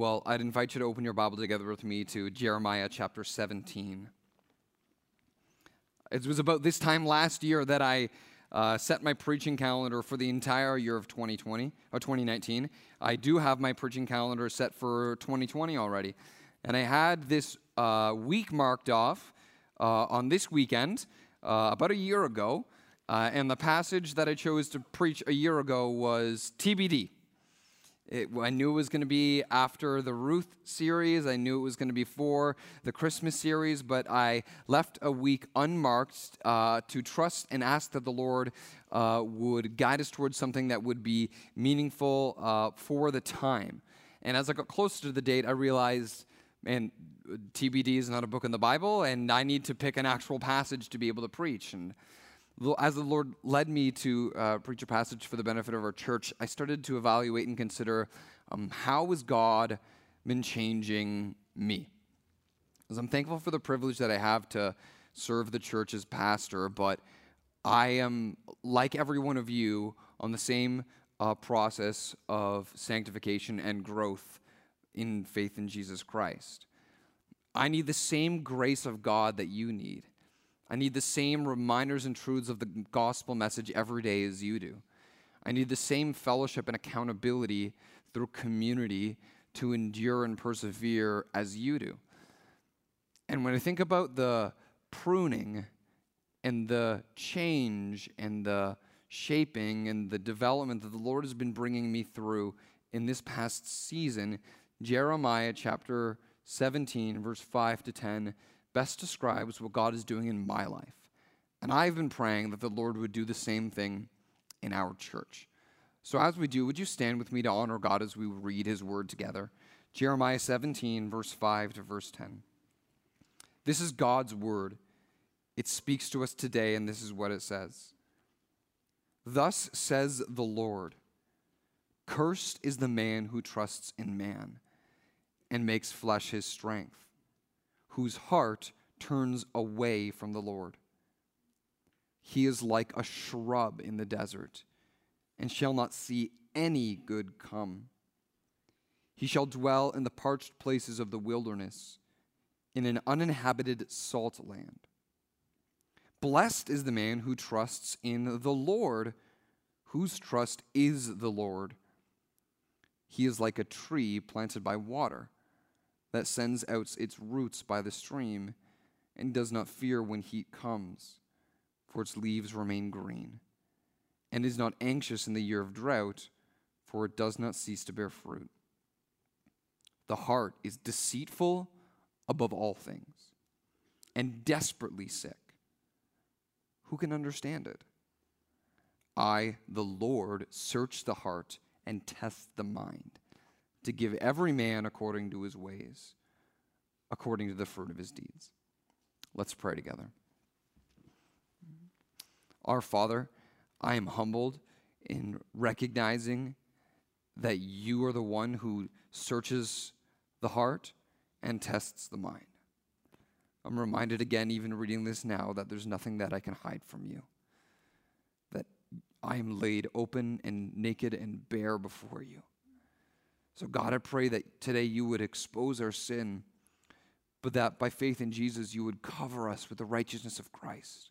Well, I'd invite you to open your Bible together with me to Jeremiah chapter 17. It was about this time last year that I uh, set my preaching calendar for the entire year of 2020 or 2019. I do have my preaching calendar set for 2020 already, and I had this uh, week marked off uh, on this weekend uh, about a year ago, uh, and the passage that I chose to preach a year ago was TBD. It, I knew it was going to be after the Ruth series. I knew it was going to be for the Christmas series, but I left a week unmarked uh, to trust and ask that the Lord uh, would guide us towards something that would be meaningful uh, for the time. And as I got closer to the date, I realized, man, TBD is not a book in the Bible, and I need to pick an actual passage to be able to preach. And as the Lord led me to uh, preach a passage for the benefit of our church, I started to evaluate and consider um, how has God been changing me? As I'm thankful for the privilege that I have to serve the church as pastor, but I am, like every one of you, on the same uh, process of sanctification and growth in faith in Jesus Christ. I need the same grace of God that you need. I need the same reminders and truths of the gospel message every day as you do. I need the same fellowship and accountability through community to endure and persevere as you do. And when I think about the pruning and the change and the shaping and the development that the Lord has been bringing me through in this past season, Jeremiah chapter 17, verse 5 to 10 best describes what God is doing in my life. And I've been praying that the Lord would do the same thing in our church. So, as we do, would you stand with me to honor God as we read his word together? Jeremiah 17, verse 5 to verse 10. This is God's word. It speaks to us today, and this is what it says Thus says the Lord Cursed is the man who trusts in man and makes flesh his strength whose heart turns away from the Lord. He is like a shrub in the desert, and shall not see any good come. He shall dwell in the parched places of the wilderness, in an uninhabited salt land. Blessed is the man who trusts in the Lord, whose trust is the Lord. He is like a tree planted by water that sends out its roots by the stream and does not fear when heat comes, for its leaves remain green, and is not anxious in the year of drought, for it does not cease to bear fruit. The heart is deceitful above all things and desperately sick. Who can understand it? I, the Lord, search the heart and test the mind to give every man according to his ways, according to the fruit of his deeds. Let's pray together. Our Father, I am humbled in recognizing that you are the one who searches the heart and tests the mind. I'm reminded again, even reading this now, that there's nothing that I can hide from you. That I am laid open and naked and bare before you. So, God, I pray that today you would expose our sin, but that by faith in Jesus, you would cover us with the righteousness of Christ.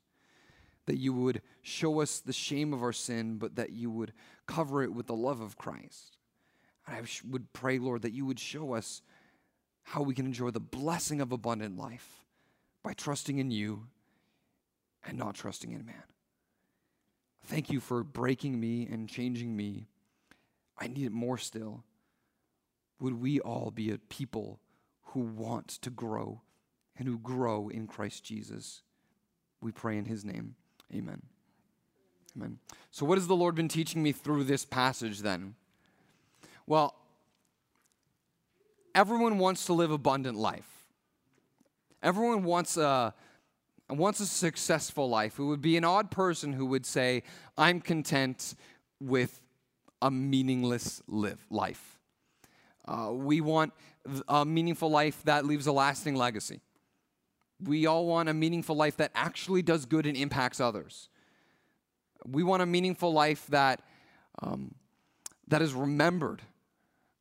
That you would show us the shame of our sin, but that you would cover it with the love of Christ. And I would pray, Lord, that you would show us how we can enjoy the blessing of abundant life by trusting in you and not trusting in man. Thank you for breaking me and changing me. I need it more still would we all be a people who want to grow and who grow in Christ Jesus. We pray in his name. Amen. Amen. So, what has the Lord been teaching me through this passage then? Well, everyone wants to live abundant life. Everyone wants a, wants a successful life. It would be an odd person who would say, I'm content with a meaningless live life. Uh, we want a meaningful life that leaves a lasting legacy. We all want a meaningful life that actually does good and impacts others. We want a meaningful life that, um, that is remembered,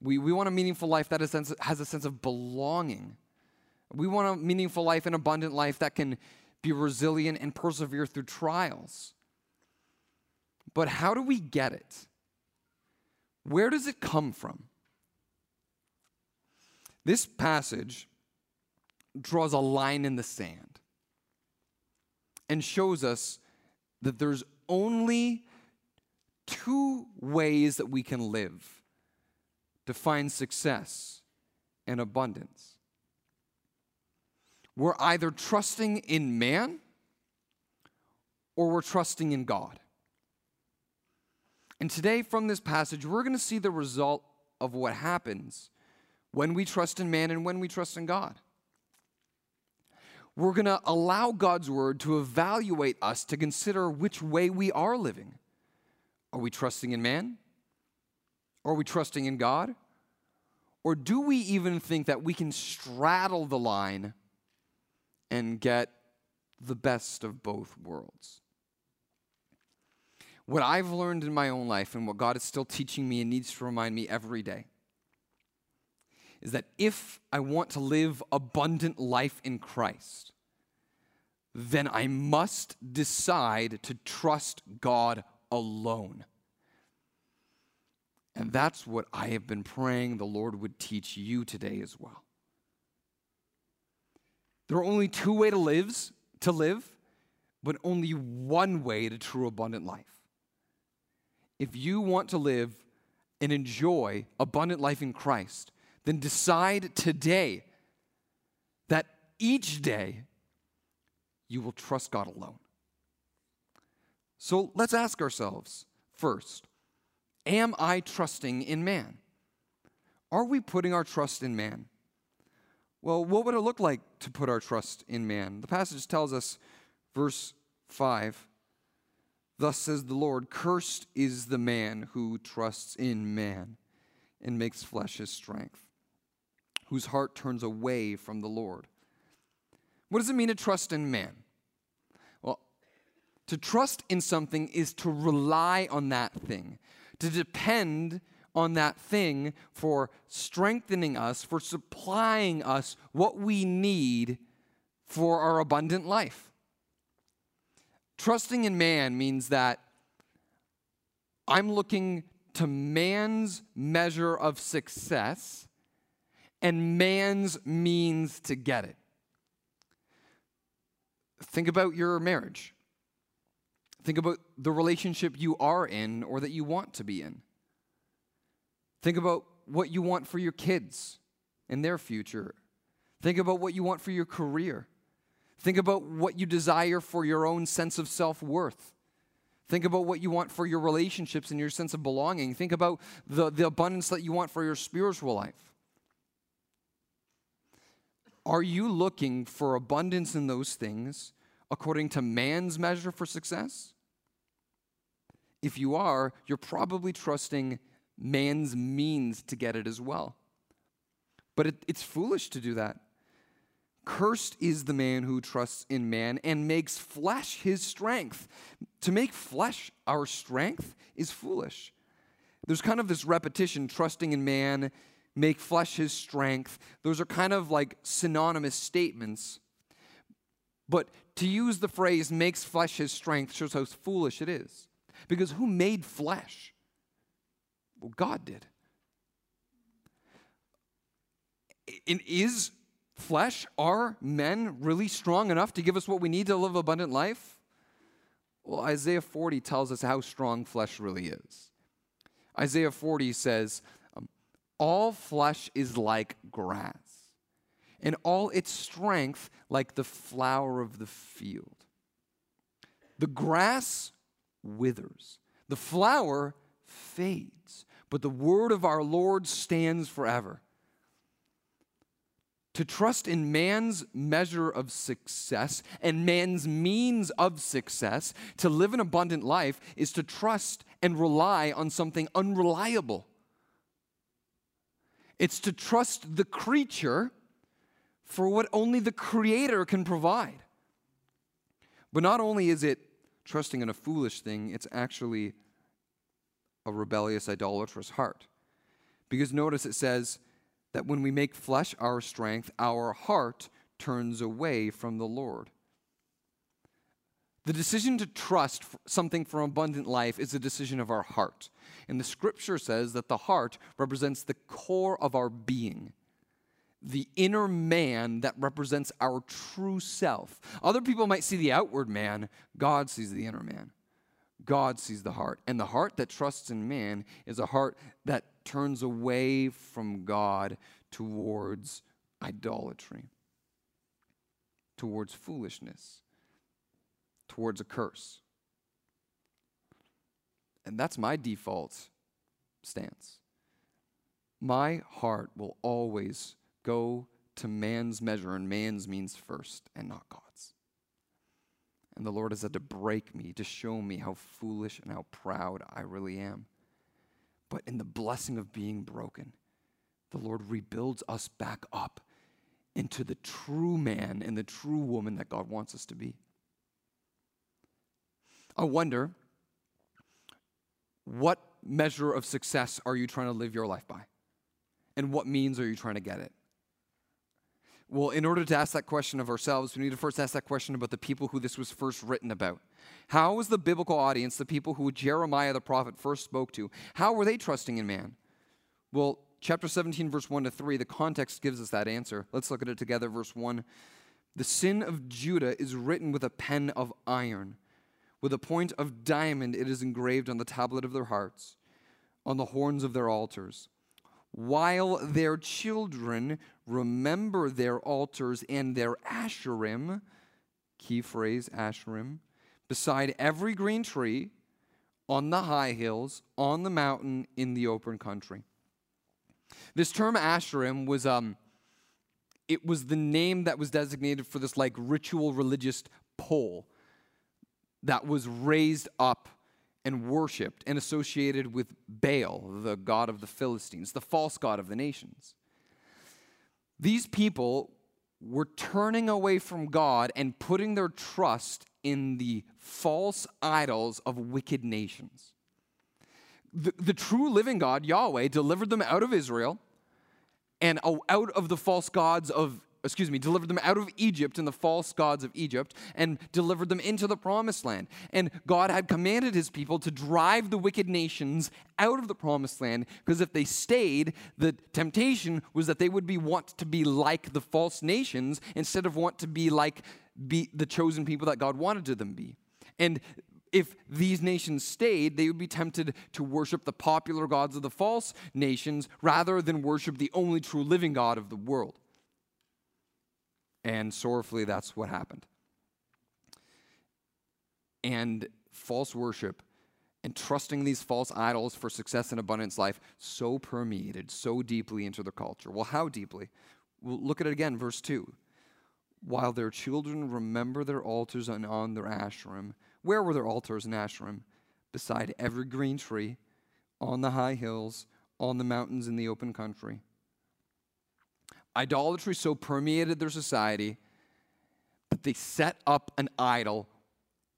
We, we want a meaningful life that has a, sense, has a sense of belonging. We want a meaningful life, an abundant life that can be resilient and persevere through trials. But how do we get it? Where does it come from? This passage draws a line in the sand and shows us that there's only two ways that we can live to find success and abundance. We're either trusting in man or we're trusting in God. And today, from this passage, we're going to see the result of what happens when we trust in man and when we trust in God. We're going to allow God's word to evaluate us to consider which way we are living. Are we trusting in man? Are we trusting in God? Or do we even think that we can straddle the line and get the best of both worlds? What I've learned in my own life and what God is still teaching me and needs to remind me every day is that if I want to live abundant life in Christ, then I must decide to trust God alone. And that's what I have been praying the Lord would teach you today as well. There are only two ways to live, to live, but only one way to true abundant life if you want to live and enjoy abundant life in Christ, then decide today that each day you will trust God alone. So let's ask ourselves first Am I trusting in man? Are we putting our trust in man? Well, what would it look like to put our trust in man? The passage tells us, verse 5 Thus says the Lord Cursed is the man who trusts in man and makes flesh his strength, whose heart turns away from the Lord. What does it mean to trust in man? Well, to trust in something is to rely on that thing, to depend on that thing for strengthening us, for supplying us what we need for our abundant life. Trusting in man means that I'm looking to man's measure of success and man's means to get it. Think about your marriage. Think about the relationship you are in or that you want to be in. Think about what you want for your kids and their future. Think about what you want for your career. Think about what you desire for your own sense of self worth. Think about what you want for your relationships and your sense of belonging. Think about the, the abundance that you want for your spiritual life. Are you looking for abundance in those things according to man's measure for success? If you are, you're probably trusting man's means to get it as well. But it, it's foolish to do that. Cursed is the man who trusts in man and makes flesh his strength. To make flesh our strength is foolish. There's kind of this repetition trusting in man, make flesh his strength. Those are kind of like synonymous statements. But to use the phrase makes flesh his strength shows how foolish it is. Because who made flesh? Well, God did. And is flesh, are men really strong enough to give us what we need to live abundant life? Well, Isaiah 40 tells us how strong flesh really is. Isaiah 40 says, All flesh is like grass, and all its strength like the flower of the field. The grass withers, the flower fades, but the word of our Lord stands forever. To trust in man's measure of success and man's means of success to live an abundant life is to trust and rely on something unreliable. It's to trust the creature for what only the Creator can provide. But not only is it trusting in a foolish thing, it's actually a rebellious, idolatrous heart. Because notice it says that when we make flesh our strength, our heart turns away from the Lord. The decision to trust something for abundant life is a decision of our heart. And the scripture says that the heart represents the core of our being, the inner man that represents our true self. Other people might see the outward man, God sees the inner man. God sees the heart. And the heart that trusts in man is a heart that turns away from God towards idolatry, towards foolishness towards a curse. And that's my default stance. My heart will always go to man's measure, and man's means first and not God's. And the Lord has had to break me to show me how foolish and how proud I really am. But in the blessing of being broken, the Lord rebuilds us back up into the true man and the true woman that God wants us to be. I wonder what measure of success are you trying to live your life by? And what means are you trying to get it? Well, in order to ask that question of ourselves, we need to first ask that question about the people who this was first written about. How was the biblical audience, the people who Jeremiah the prophet first spoke to, how were they trusting in man? Well, chapter 17, verse 1 to 3, the context gives us that answer. Let's look at it together. Verse 1 The sin of Judah is written with a pen of iron with a point of diamond, it is engraved on the tablet of their hearts, on the horns of their altars. While their children remember their altars and their asherim, key phrase, asherim, beside every green tree, on the high hills, on the mountain, in the open country. This term asherim was um, it was the name that was designated for this like ritual religious pole that was raised up and worshiped and associated with Baal, the god of the Philistines, the false god of the nations. These people were turning away from God and putting their trust in the false idols of wicked nations. The, the true living God, Yahweh, delivered them out of Israel and out of the false gods of excuse me, delivered them out of Egypt and the false gods of Egypt and delivered them into the promised land. And God had commanded his people to drive the wicked nations out of the promised land because if they stayed, the temptation was that they would be want to be like the false nations instead of want to be like be the chosen people that God wanted to them be. And if these nations stayed, they would be tempted to worship the popular gods of the false nations rather than worship the only true living God of the world. And sorrowfully, that's what happened. And false worship and trusting these false idols for success and abundance life so permeated so deeply into their culture. Well, how deeply? Well, look at it again, verse 2. While their children remember their altars and on their asherim, where were their altars and asherim? Beside every green tree, on the high hills, on the mountains in the open country. Idolatry so permeated their society that they set up an idol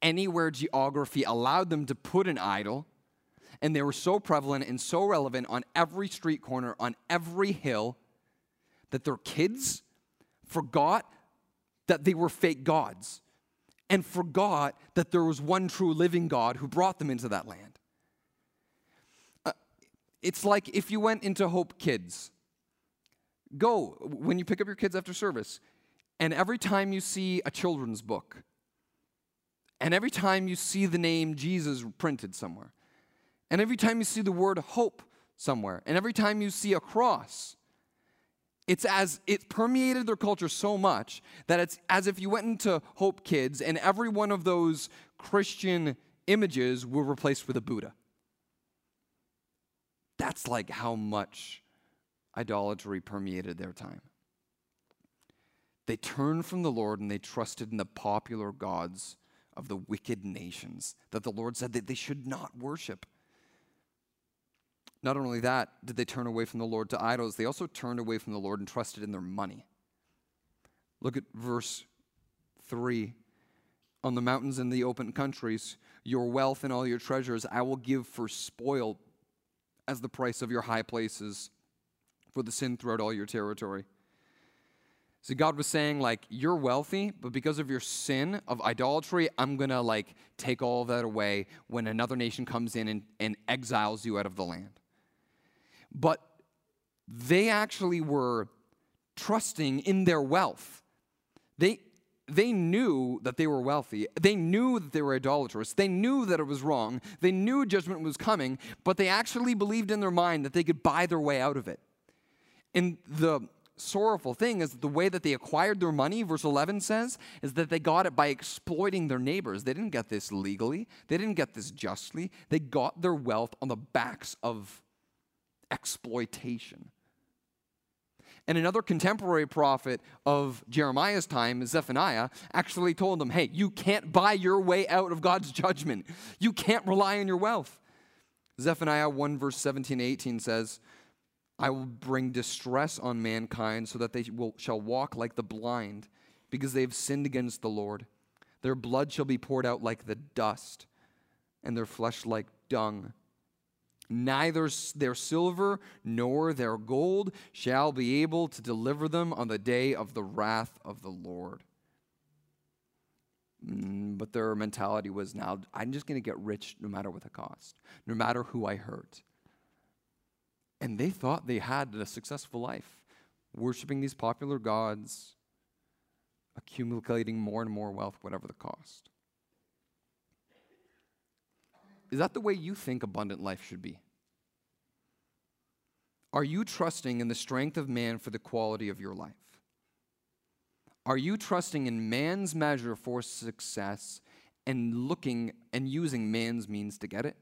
anywhere geography allowed them to put an idol. And they were so prevalent and so relevant on every street corner, on every hill, that their kids forgot that they were fake gods and forgot that there was one true living God who brought them into that land. Uh, it's like if you went into Hope Kids Go when you pick up your kids after service, and every time you see a children's book, and every time you see the name Jesus printed somewhere, and every time you see the word hope somewhere, and every time you see a cross, it's as it permeated their culture so much that it's as if you went into Hope Kids and every one of those Christian images were replaced with a Buddha. That's like how much idolatry permeated their time. They turned from the Lord and they trusted in the popular gods of the wicked nations that the Lord said that they should not worship. Not only that, did they turn away from the Lord to idols, they also turned away from the Lord and trusted in their money. Look at verse 3. On the mountains and the open countries, your wealth and all your treasures I will give for spoil as the price of your high places for the sin throughout all your territory. So God was saying, like, you're wealthy, but because of your sin of idolatry, I'm gonna like take all that away when another nation comes in and, and exiles you out of the land. But they actually were trusting in their wealth. They they knew that they were wealthy. They knew that they were idolatrous. They knew that it was wrong. They knew judgment was coming, but they actually believed in their mind that they could buy their way out of it. And the sorrowful thing is the way that they acquired their money, verse 11 says, is that they got it by exploiting their neighbors. They didn't get this legally, they didn't get this justly. They got their wealth on the backs of exploitation. And another contemporary prophet of Jeremiah's time, Zephaniah, actually told them, hey, you can't buy your way out of God's judgment. You can't rely on your wealth. Zephaniah 1, verse 17 18 says, I will bring distress on mankind so that they will, shall walk like the blind, because they have sinned against the Lord. Their blood shall be poured out like the dust, and their flesh like dung. Neither their silver nor their gold shall be able to deliver them on the day of the wrath of the Lord. Mm, but their mentality was now, I'm just going to get rich no matter what the cost, no matter who I hurt. And they thought they had a successful life, worshiping these popular gods, accumulating more and more wealth, whatever the cost. Is that the way you think abundant life should be? Are you trusting in the strength of man for the quality of your life? Are you trusting in man's measure for success and looking and using man's means to get it?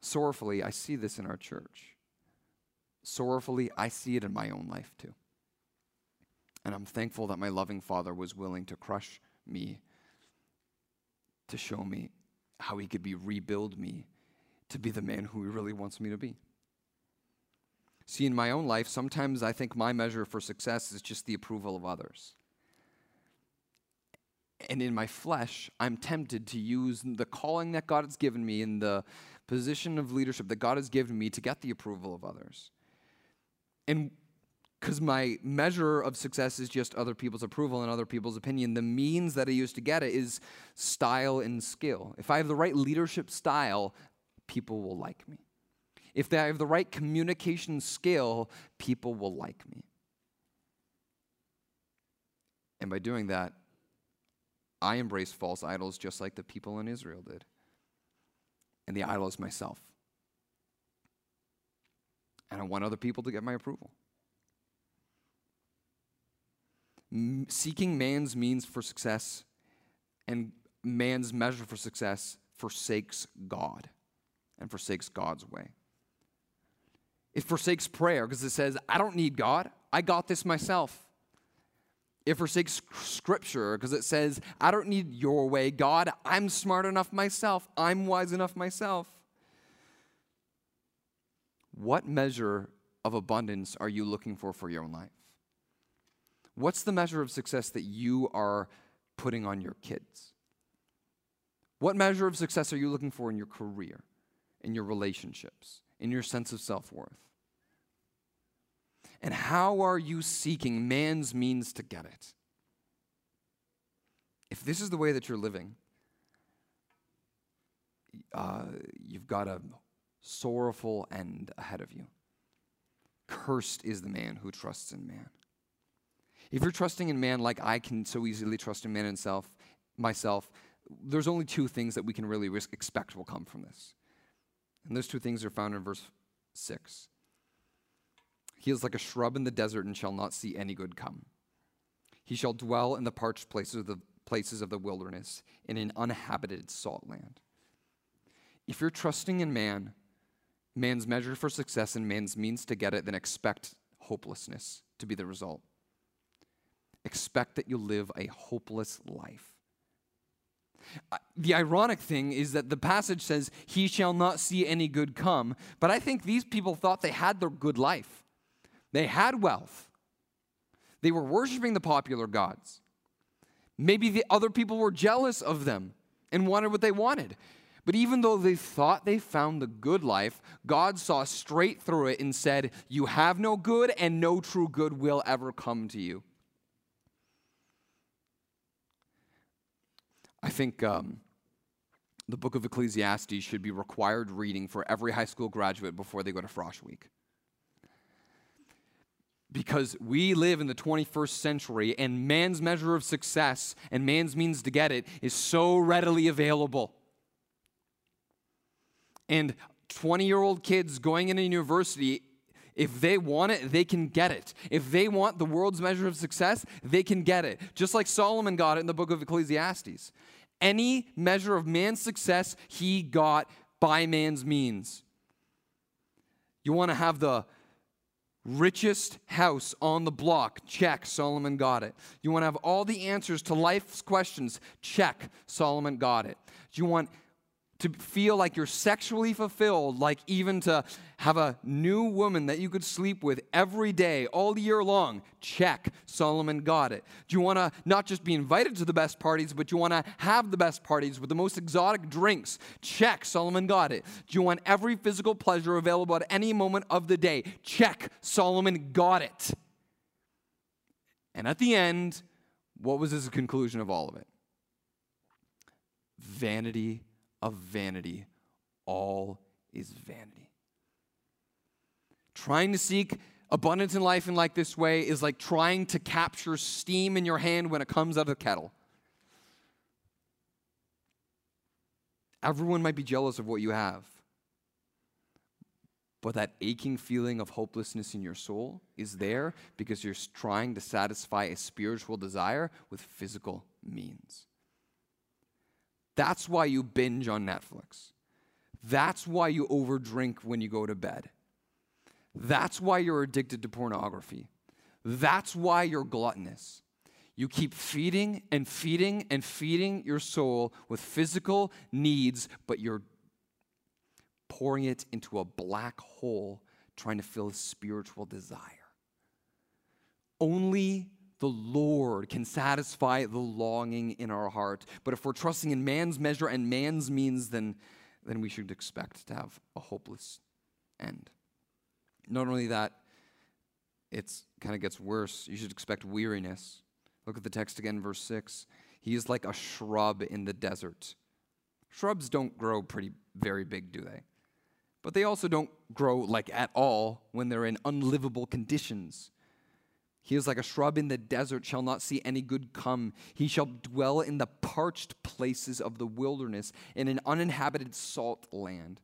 Sorrowfully, I see this in our church. Sorrowfully, I see it in my own life too. And I'm thankful that my loving Father was willing to crush me to show me how he could be rebuild me to be the man who he really wants me to be. See, in my own life, sometimes I think my measure for success is just the approval of others. And in my flesh, I'm tempted to use the calling that God has given me in the position of leadership that God has given me to get the approval of others. And because my measure of success is just other people's approval and other people's opinion, the means that I use to get it is style and skill. If I have the right leadership style, people will like me. If I have the right communication skill, people will like me. And by doing that, I embrace false idols just like the people in Israel did and the idol is myself. And I want other people to get my approval. M- seeking man's means for success and man's measure for success forsakes God and forsakes God's way. It forsakes prayer because it says, I don't need God. I got this myself. It forsakes scripture because it says, I don't need your way, God. I'm smart enough myself. I'm wise enough myself. What measure of abundance are you looking for for your own life? What's the measure of success that you are putting on your kids? What measure of success are you looking for in your career, in your relationships, in your sense of self worth? And how are you seeking man's means to get it? If this is the way that you're living, uh, you've got a sorrowful end ahead of you. Cursed is the man who trusts in man. If you're trusting in man like I can so easily trust in man and self, myself, there's only two things that we can really risk, expect will come from this. And those two things are found in verse 6. He is like a shrub in the desert and shall not see any good come. He shall dwell in the parched places of the, places of the wilderness, in an uninhabited salt land. If you're trusting in man, man's measure for success and man's means to get it, then expect hopelessness to be the result. Expect that you live a hopeless life. The ironic thing is that the passage says, He shall not see any good come. But I think these people thought they had their good life. They had wealth. They were worshiping the popular gods. Maybe the other people were jealous of them and wanted what they wanted. But even though they thought they found the good life, God saw straight through it and said, You have no good, and no true good will ever come to you. I think um, the book of Ecclesiastes should be required reading for every high school graduate before they go to Frosh Week. Because we live in the 21st century, and man's measure of success and man's means to get it is so readily available. And 20 year old kids going into university, if they want it, they can get it. If they want the world's measure of success, they can get it. Just like Solomon got it in the book of Ecclesiastes. Any measure of man's success, he got by man's means. You want to have the richest house on the block? Check, Solomon got it. You want to have all the answers to life's questions? Check, Solomon got it. Do you want to feel like you're sexually fulfilled, like even to have a new woman that you could sleep with every day, all year long. Check. Solomon got it. Do you want to not just be invited to the best parties, but you want to have the best parties with the most exotic drinks? Check. Solomon got it. Do you want every physical pleasure available at any moment of the day? Check. Solomon got it. And at the end, what was his conclusion of all of it? Vanity of vanity. All is vanity. Trying to seek abundance in life in like this way is like trying to capture steam in your hand when it comes out of the kettle. Everyone might be jealous of what you have. But that aching feeling of hopelessness in your soul is there because you're trying to satisfy a spiritual desire with physical means. That's why you binge on Netflix. That's why you overdrink when you go to bed. That's why you're addicted to pornography. That's why you're gluttonous. You keep feeding and feeding and feeding your soul with physical needs, but you're pouring it into a black hole trying to fill a spiritual desire. Only the Lord can satisfy the longing in our heart. But if we're trusting in man's measure and man's means, then, then we should expect to have a hopeless end. Not only that, it kind of gets worse. You should expect weariness. Look at the text again, verse 6. He is like a shrub in the desert. Shrubs don't grow pretty very big, do they? But they also don't grow like at all when they're in unlivable conditions. He is like a shrub in the desert, shall not see any good come. He shall dwell in the parched places of the wilderness, in an uninhabited salt land.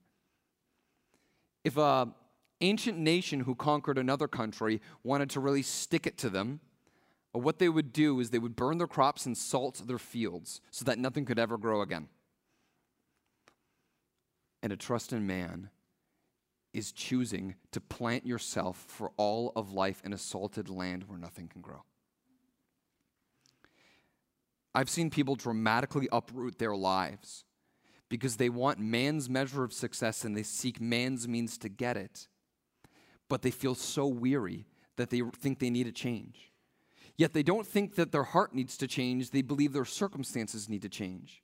If a ancient nation who conquered another country wanted to really stick it to them, what they would do is they would burn their crops and salt their fields so that nothing could ever grow again. And to trust in man is choosing to plant yourself for all of life in a salted land where nothing can grow. I've seen people dramatically uproot their lives because they want man's measure of success and they seek man's means to get it. But they feel so weary that they think they need a change. Yet they don't think that their heart needs to change, they believe their circumstances need to change.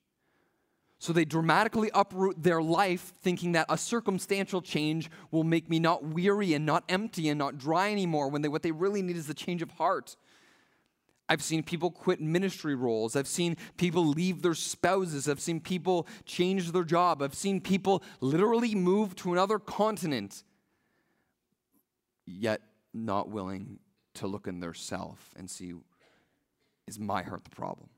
So they dramatically uproot their life, thinking that a circumstantial change will make me not weary and not empty and not dry anymore, when they, what they really need is a change of heart. I've seen people quit ministry roles. I've seen people leave their spouses. I've seen people change their job. I've seen people literally move to another continent, yet not willing to look in their self and see is my heart the problem?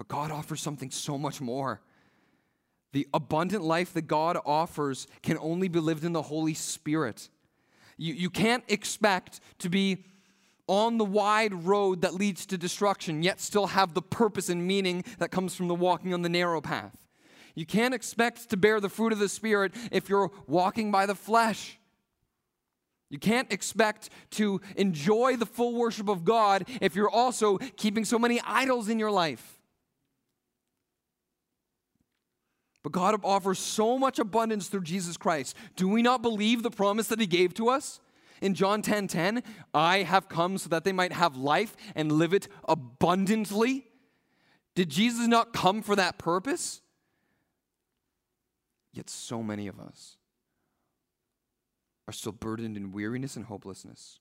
But God offers something so much more. The abundant life that God offers can only be lived in the Holy Spirit. You, you can't expect to be on the wide road that leads to destruction, yet still have the purpose and meaning that comes from the walking on the narrow path. You can't expect to bear the fruit of the Spirit if you're walking by the flesh. You can't expect to enjoy the full worship of God if you're also keeping so many idols in your life. But God offers so much abundance through Jesus Christ. Do we not believe the promise that He gave to us? In John 10 10, I have come so that they might have life and live it abundantly. Did Jesus not come for that purpose? Yet so many of us are still burdened in weariness and hopelessness.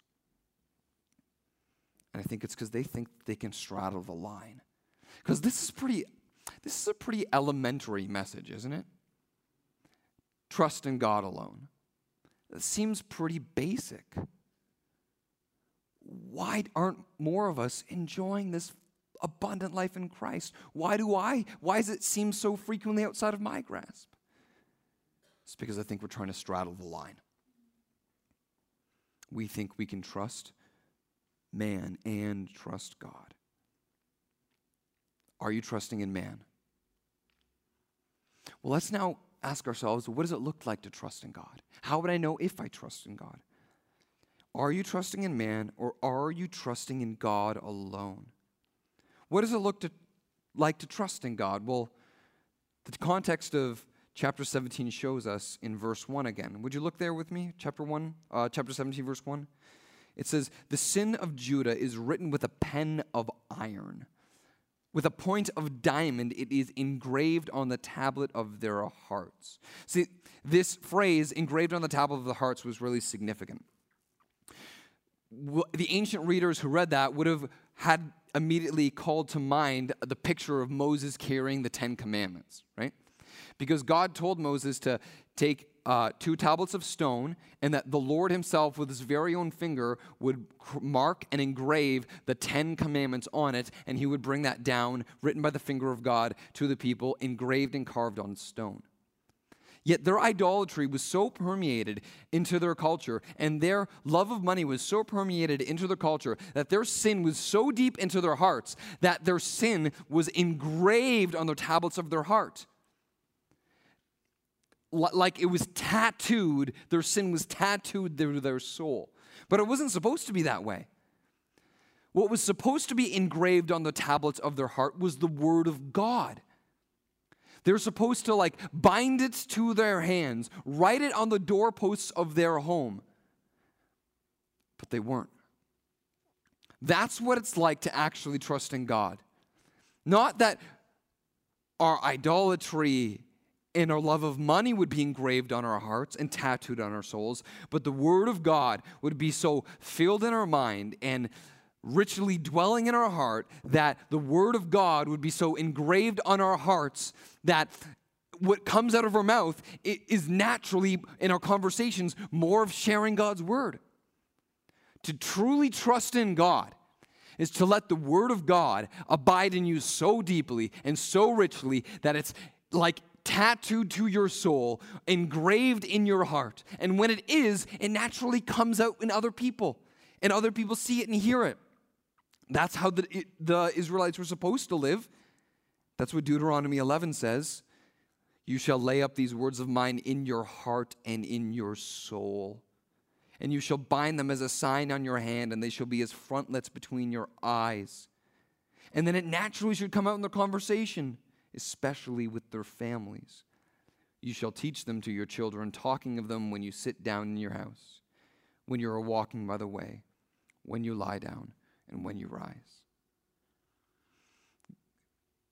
And I think it's because they think they can straddle the line. Because this is pretty, this is a pretty elementary message, isn't it? Trust in God alone. It seems pretty basic. Why aren't more of us enjoying this abundant life in Christ? Why do I? Why does it seem so frequently outside of my grasp? It's because I think we're trying to straddle the line. We think we can trust man and trust God. Are you trusting in man? Well, let's now ask ourselves what does it look like to trust in God? How would I know if I trust in God? Are you trusting in man or are you trusting in God alone? What does it look to, like to trust in God? Well, the context of chapter 17 shows us in verse 1 again. Would you look there with me? Chapter 1, uh, chapter 17, verse 1. It says, The sin of Judah is written with a pen of iron. With a point of diamond, it is engraved on the tablet of their hearts. See, this phrase, engraved on the tablet of the hearts, was really significant. The ancient readers who read that would have had immediately called to mind the picture of Moses carrying the Ten Commandments, right? Because God told Moses to take uh, two tablets of stone, and that the Lord Himself, with His very own finger, would mark and engrave the Ten Commandments on it, and He would bring that down, written by the finger of God, to the people, engraved and carved on stone. Yet their idolatry was so permeated into their culture, and their love of money was so permeated into their culture that their sin was so deep into their hearts that their sin was engraved on the tablets of their heart like it was tattooed, their sin was tattooed through their soul. But it wasn't supposed to be that way. What was supposed to be engraved on the tablets of their heart was the word of God. They're supposed to like bind it to their hands, write it on the doorposts of their home. But they weren't. That's what it's like to actually trust in God. Not that our idolatry and our love of money would be engraved on our hearts and tattooed on our souls, but the Word of God would be so filled in our mind and richly dwelling in our heart that the Word of God would be so engraved on our hearts that what comes out of our mouth is naturally in our conversations more of sharing God's Word. To truly trust in God is to let the Word of God abide in you so deeply and so richly that it's like tattooed to your soul, engraved in your heart. And when it is, it naturally comes out in other people, and other people see it and hear it. That's how the, the Israelites were supposed to live. That's what Deuteronomy 11 says. You shall lay up these words of mine in your heart and in your soul. And you shall bind them as a sign on your hand, and they shall be as frontlets between your eyes. And then it naturally should come out in the conversation especially with their families. You shall teach them to your children, talking of them when you sit down in your house, when you are walking by the way, when you lie down, and when you rise.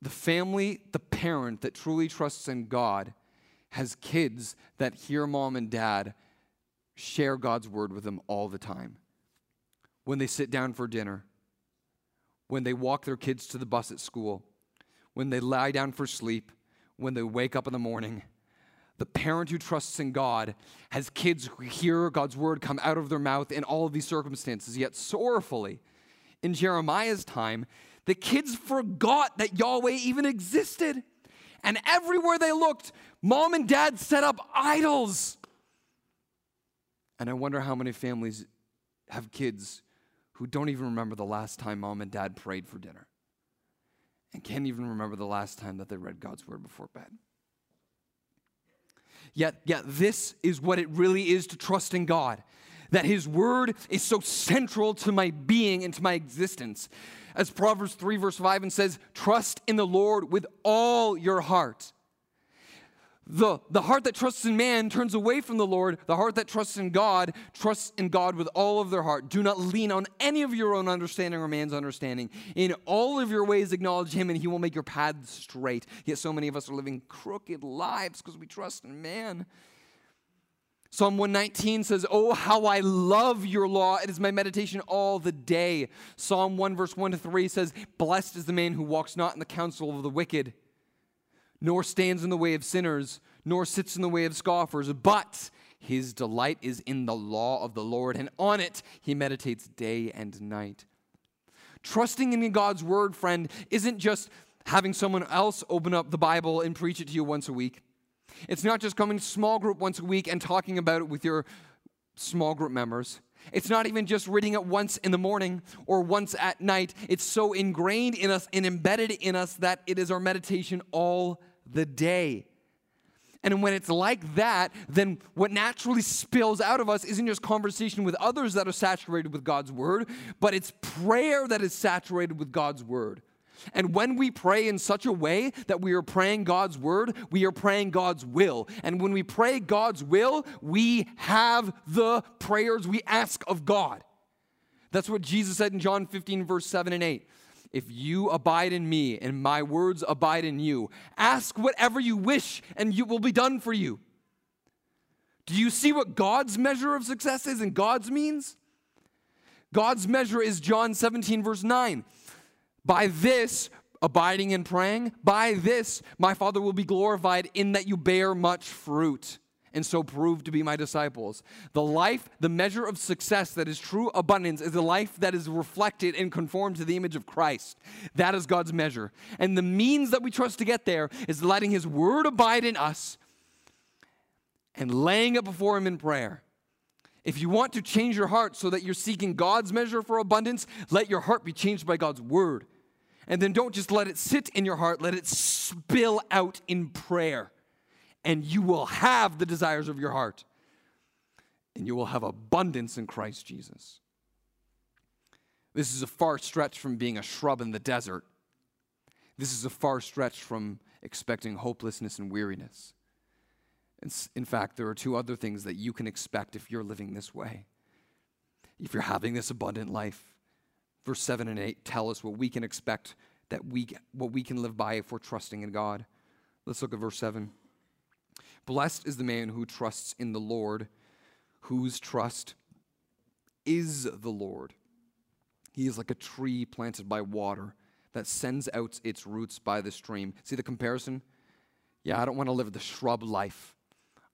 The family, the parent that truly trusts in God, has kids that hear mom and dad share God's word with them all the time. When they sit down for dinner, when they walk their kids to the bus at school, when they lie down for sleep, when they wake up in the morning. The parent who trusts in God has kids who hear God's word come out of their mouth in all of these circumstances, yet sorrowfully. In Jeremiah's time, the kids forgot that Yahweh even existed. And everywhere they looked, mom and dad set up idols. And I wonder how many families have kids who don't even remember the last time mom and dad prayed for dinner can't even remember the last time that they read God's word before bed. Yet, yet this is what it really is to trust in God. That his word is so central to my being and to my existence. As Proverbs 3, verse 5, and says, Trust in the Lord with all your heart. The, the heart that trusts in man turns away from the Lord. The heart that trusts in God trusts in God with all of their heart. Do not lean on any of your own understanding or man's understanding. In all of your ways, acknowledge him, and he will make your paths straight. Yet so many of us are living crooked lives because we trust in man. Psalm 119 says, Oh, how I love your law. It is my meditation all the day. Psalm 1, verse 1 to 3 says, Blessed is the man who walks not in the counsel of the wicked nor stands in the way of sinners, nor sits in the way of scoffers, but his delight is in the law of the Lord, and on it he meditates day and night. Trusting in God's word, friend, isn't just having someone else open up the Bible and preach it to you once a week. It's not just coming to small group once a week and talking about it with your small group members. It's not even just reading it once in the morning or once at night. It's so ingrained in us and embedded in us that it is our meditation all the day. And when it's like that, then what naturally spills out of us isn't just conversation with others that are saturated with God's word, but it's prayer that is saturated with God's word. And when we pray in such a way that we are praying God's word, we are praying God's will. And when we pray God's will, we have the prayers we ask of God. That's what Jesus said in John 15, verse 7 and 8. If you abide in me and my words abide in you, ask whatever you wish and it will be done for you. Do you see what God's measure of success is and God's means? God's measure is John 17, verse 9. By this, abiding and praying, by this my Father will be glorified in that you bear much fruit and so prove to be my disciples. The life, the measure of success that is true abundance is a life that is reflected and conformed to the image of Christ. That is God's measure. And the means that we trust to get there is letting His word abide in us and laying it before Him in prayer. If you want to change your heart so that you're seeking God's measure for abundance, let your heart be changed by God's word. And then don't just let it sit in your heart, let it spill out in prayer. And you will have the desires of your heart. And you will have abundance in Christ Jesus. This is a far stretch from being a shrub in the desert. This is a far stretch from expecting hopelessness and weariness. In fact, there are two other things that you can expect if you're living this way. If you're having this abundant life, verse 7 and 8 tell us what we can expect that we what we can live by if we're trusting in God. Let's look at verse 7. Blessed is the man who trusts in the Lord, whose trust is the Lord. He is like a tree planted by water that sends out its roots by the stream. See the comparison? Yeah, I don't want to live the shrub life.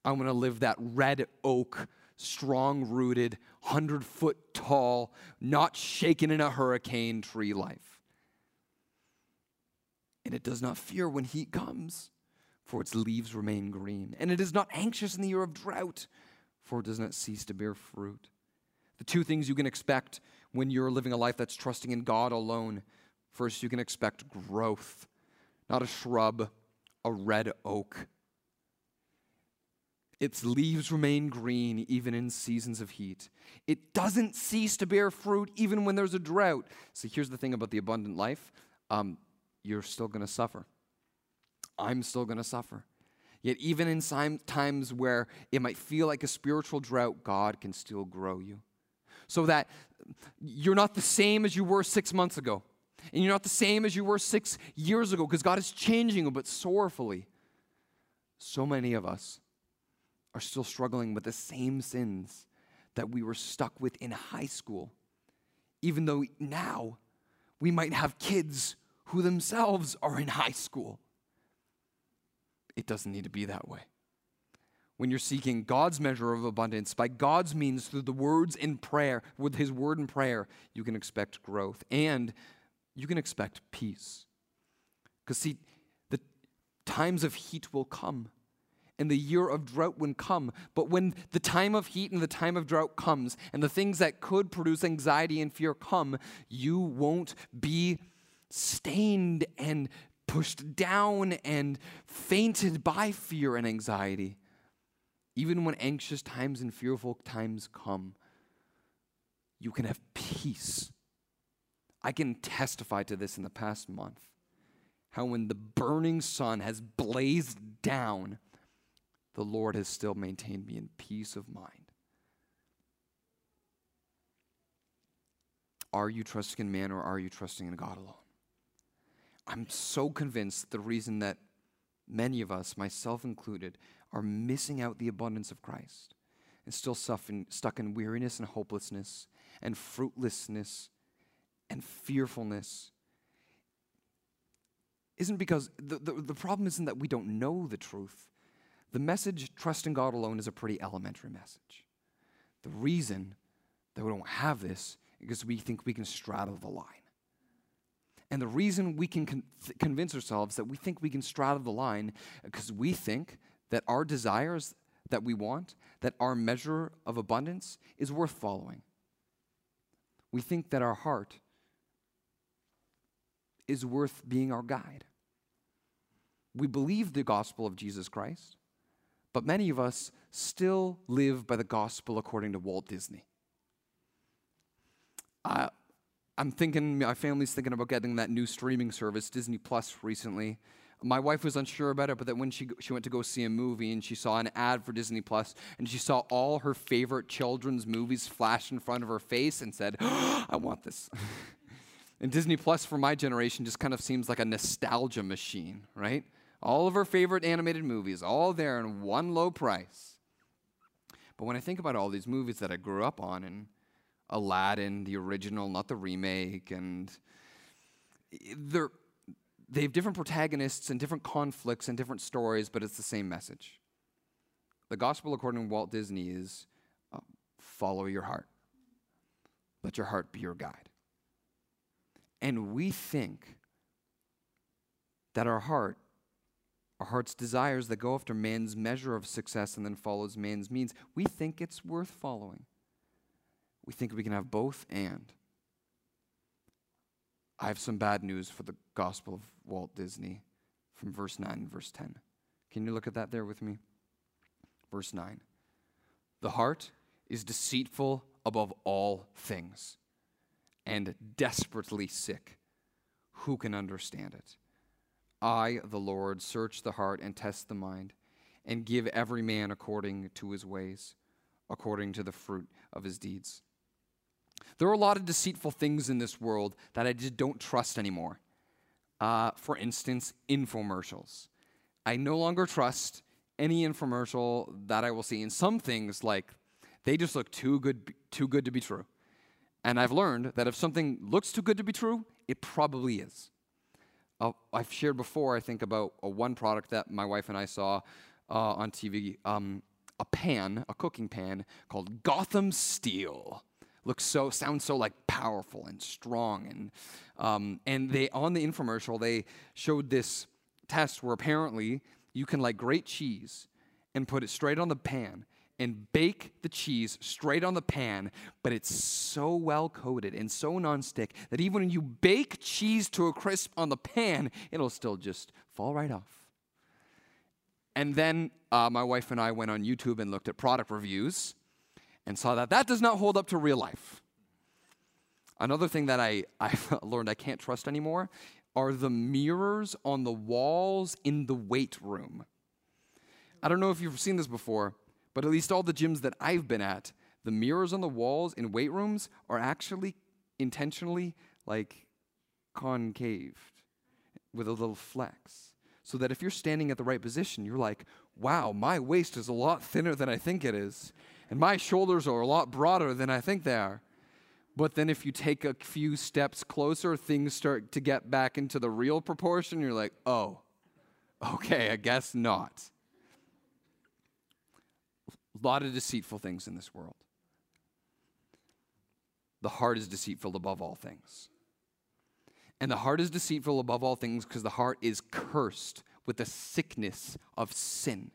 I want to live that red oak strong rooted, 100 foot tall, not shaken in a hurricane tree life. And it does not fear when heat comes, for its leaves remain green. And it is not anxious in the year of drought, for it does not cease to bear fruit. The two things you can expect when you're living a life that's trusting in God alone first, you can expect growth, not a shrub, a red oak its leaves remain green even in seasons of heat. It doesn't cease to bear fruit even when there's a drought. So here's the thing about the abundant life um, you're still going to suffer. I'm still going to suffer. Yet, even in times where it might feel like a spiritual drought, God can still grow you. So that you're not the same as you were six months ago. And you're not the same as you were six years ago because God is changing you, but sorrowfully. So many of us are still struggling with the same sins that we were stuck with in high school, even though now we might have kids who themselves are in high school. It doesn't need to be that way. When you're seeking God's measure of abundance by God's means through the words in prayer, with His word in prayer, you can expect growth and you can expect peace. Because, see, the times of heat will come and the year of drought will come. But when the time of heat and the time of drought comes, and the things that could produce anxiety and fear come, you won't be stained and pushed down and fainted by fear and anxiety. Even when anxious times and fearful times come, you can have peace. I can testify to this in the past month. How, when the burning sun has blazed down, the Lord has still maintained me in peace of mind. Are you trusting in man or are you trusting in God alone? I'm so convinced the reason that many of us, myself included, are missing out the abundance of Christ and still suffering, stuck in weariness and hopelessness and fruitlessness and fearfulness isn't because the, the, the, problem isn't that we don't know the truth. The message, trust in God alone, is a pretty elementary message. The reason that we don't have this is because we think we can straddle the line. And the reason we can con- convince ourselves that we think we can straddle the line because we think that our desires that we want, that our measure of abundance is worth following. We think that our heart is worth being our guide. We believe the gospel of Jesus Christ, but many of us still live by the gospel according to Walt Disney. Uh, I'm thinking, my family's thinking about getting that new streaming service, Disney Plus, recently. My wife was unsure about it, but then when she, she went to go see a movie and she saw an ad for Disney Plus and she saw all her favorite children's movies flash in front of her face and said, oh, I want this. and Disney Plus for my generation just kind of seems like a nostalgia machine, right? All of her favorite animated movies, all there in one low price. But when I think about all these movies that I grew up on and Aladdin, the original, not the remake, and they're, they have different protagonists and different conflicts and different stories, but it's the same message. The gospel, according to Walt Disney, is uh, follow your heart. Let your heart be your guide. And we think that our heart, our heart's desires that go after man's measure of success and then follows man's means, we think it's worth following. We think we can have both and. I have some bad news for the Gospel of Walt Disney from verse 9 and verse 10. Can you look at that there with me? Verse 9. The heart is deceitful above all things and desperately sick. Who can understand it? I, the Lord, search the heart and test the mind, and give every man according to his ways, according to the fruit of his deeds. There are a lot of deceitful things in this world that I just don't trust anymore. Uh, for instance, infomercials. I no longer trust any infomercial that I will see. And some things, like, they just look too good, too good to be true. And I've learned that if something looks too good to be true, it probably is. Uh, I've shared before, I think, about a one product that my wife and I saw uh, on TV um, a pan, a cooking pan called Gotham Steel looks so sounds so like powerful and strong and um, and they on the infomercial they showed this test where apparently you can like grate cheese and put it straight on the pan and bake the cheese straight on the pan, but it's so well coated and so nonstick that even when you bake cheese to a crisp on the pan, it'll still just fall right off. And then uh, my wife and I went on YouTube and looked at product reviews and saw that that does not hold up to real life. Another thing that I, I learned I can't trust anymore are the mirrors on the walls in the weight room. I don't know if you've seen this before, but at least all the gyms that I've been at, the mirrors on the walls in weight rooms are actually intentionally like concaved with a little flex. So that if you're standing at the right position, you're like, wow, my waist is a lot thinner than I think it is and my shoulders are a lot broader than I think they are. But then if you take a few steps closer, things start to get back into the real proportion. You're like, oh, okay, I guess not. A lot of deceitful things in this world. The heart is deceitful above all things. And the heart is deceitful above all things because the heart is cursed with the sickness of sin.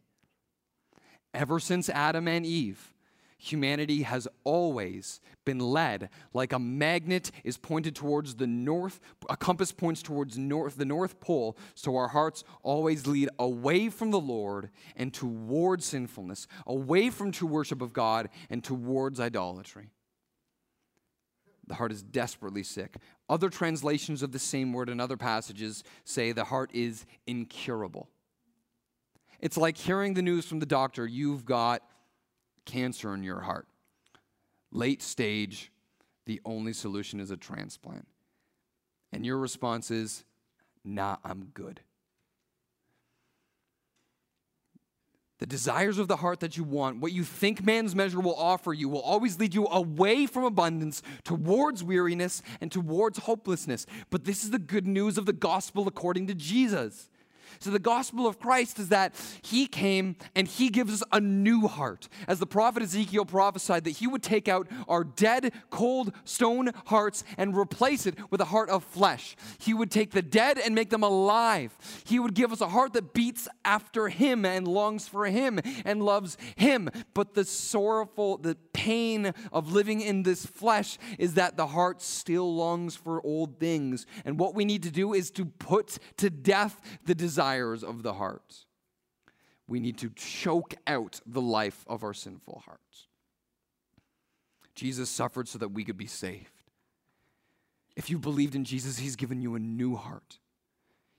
Ever since Adam and Eve, humanity has always been led like a magnet is pointed towards the north a compass points towards north the north pole. So our hearts always lead away from the lord and towards sinfulness away from true worship of god and towards idolatry. The heart is desperately sick. Other translations of the same word in other passages say the heart is incurable. It's like hearing the news from the doctor you've got cancer in your heart. Late stage, the only solution is a transplant. And your response is, nah, I'm good. The desires of the heart that you want, what you think man's measure will offer you, will always lead you away from abundance, towards weariness, and towards hopelessness. But this is the good news of the gospel according to Jesus. So, the gospel of Christ is that he came and he gives us a new heart. As the prophet Ezekiel prophesied, that he would take out our dead, cold, stone hearts and replace it with a heart of flesh. He would take the dead and make them alive. He would give us a heart that beats after him and longs for him and loves him. But the sorrowful, the pain of living in this flesh is that the heart still longs for old things. And what we need to do is to put to death the desire desires of the heart. We need to choke out the life of our sinful hearts. Jesus suffered so that we could be saved. If you believed in Jesus, He's given you a new heart.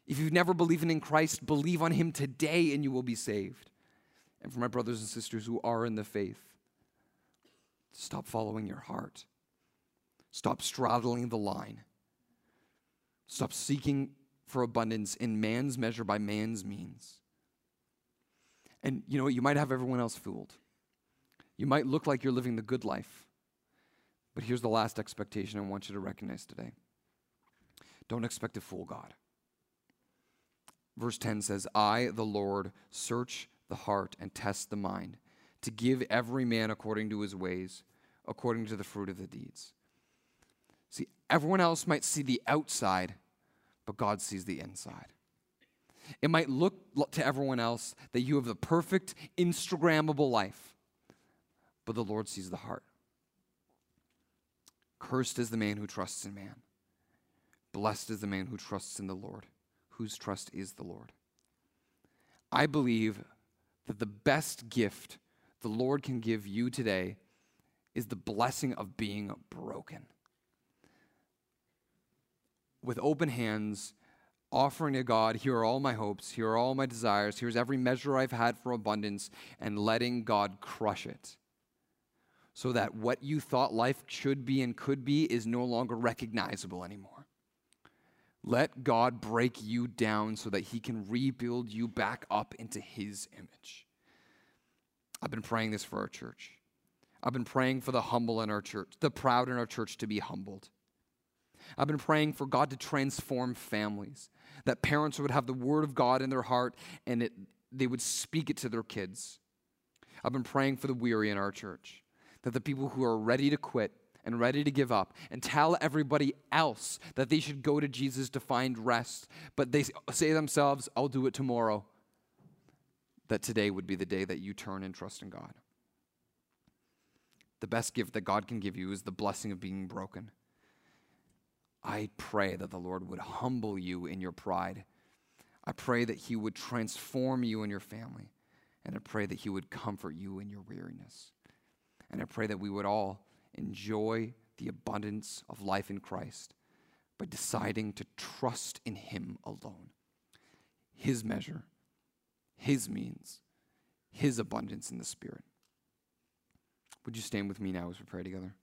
If you've never believed in Christ, believe on Him today and you will be saved. And for my brothers and sisters who are in the faith, stop following your heart. Stop straddling the line. Stop seeking for abundance in man's measure by man's means. And you know? You might have everyone else fooled. You might look like you're living the good life. But here's the last expectation I want you to recognize today don't expect to fool God. Verse 10 says, I, the Lord, search the heart and test the mind, to give every man according to his ways, according to the fruit of the deeds. See, everyone else might see the outside but God sees the inside. It might look to everyone else that you have the perfect, Instagrammable life, but the Lord sees the heart. Cursed is the man who trusts in man. Blessed is the man who trusts in the Lord, whose trust is the Lord. I believe that the best gift the Lord can give you today is the blessing of being broken with open hands, offering to God, here are all my hopes, here are all my desires, here's every measure I've had for abundance, and letting God crush it. So that what you thought life should be and could be is no longer recognizable anymore. Let God break you down so that He can rebuild you back up into His image. I've been praying this for our church. I've been praying for the humble in our church, the proud in our church to be humbled. I've been praying for God to transform families, that parents would have the word of God in their heart and it, they would speak it to their kids. I've been praying for the weary in our church, that the people who are ready to quit and ready to give up and tell everybody else that they should go to Jesus to find rest, but they say themselves, I'll do it tomorrow, that today would be the day that you turn and trust in God. The best gift that God can give you is the blessing of being broken. I pray that the Lord would humble you in your pride. I pray that He would transform you and your family. And I pray that He would comfort you in your weariness. And I pray that we would all enjoy the abundance of life in Christ by deciding to trust in Him alone. His measure, His means, His abundance in the Spirit. Would you stand with me now as we pray together?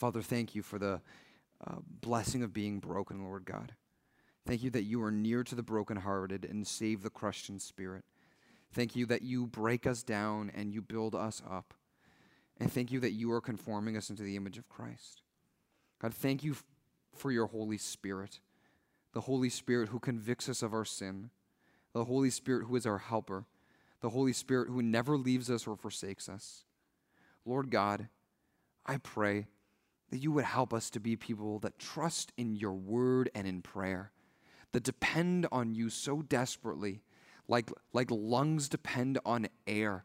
Father, thank you for the uh, blessing of being broken, Lord God. Thank you that you are near to the brokenhearted and save the crushed in spirit. Thank you that you break us down and you build us up. And thank you that you are conforming us into the image of Christ. God, thank you f- for your Holy Spirit, the Holy Spirit who convicts us of our sin, the Holy Spirit who is our helper, the Holy Spirit who never leaves us or forsakes us. Lord God, I pray that you would help us to be people that trust in your word and in prayer, that depend on you so desperately, like, like lungs depend on air,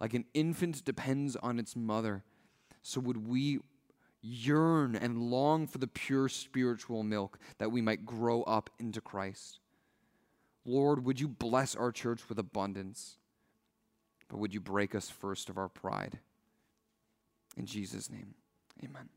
like an infant depends on its mother. So would we yearn and long for the pure spiritual milk that we might grow up into Christ. Lord, would you bless our church with abundance, but would you break us first of our pride? In Jesus' name, amen.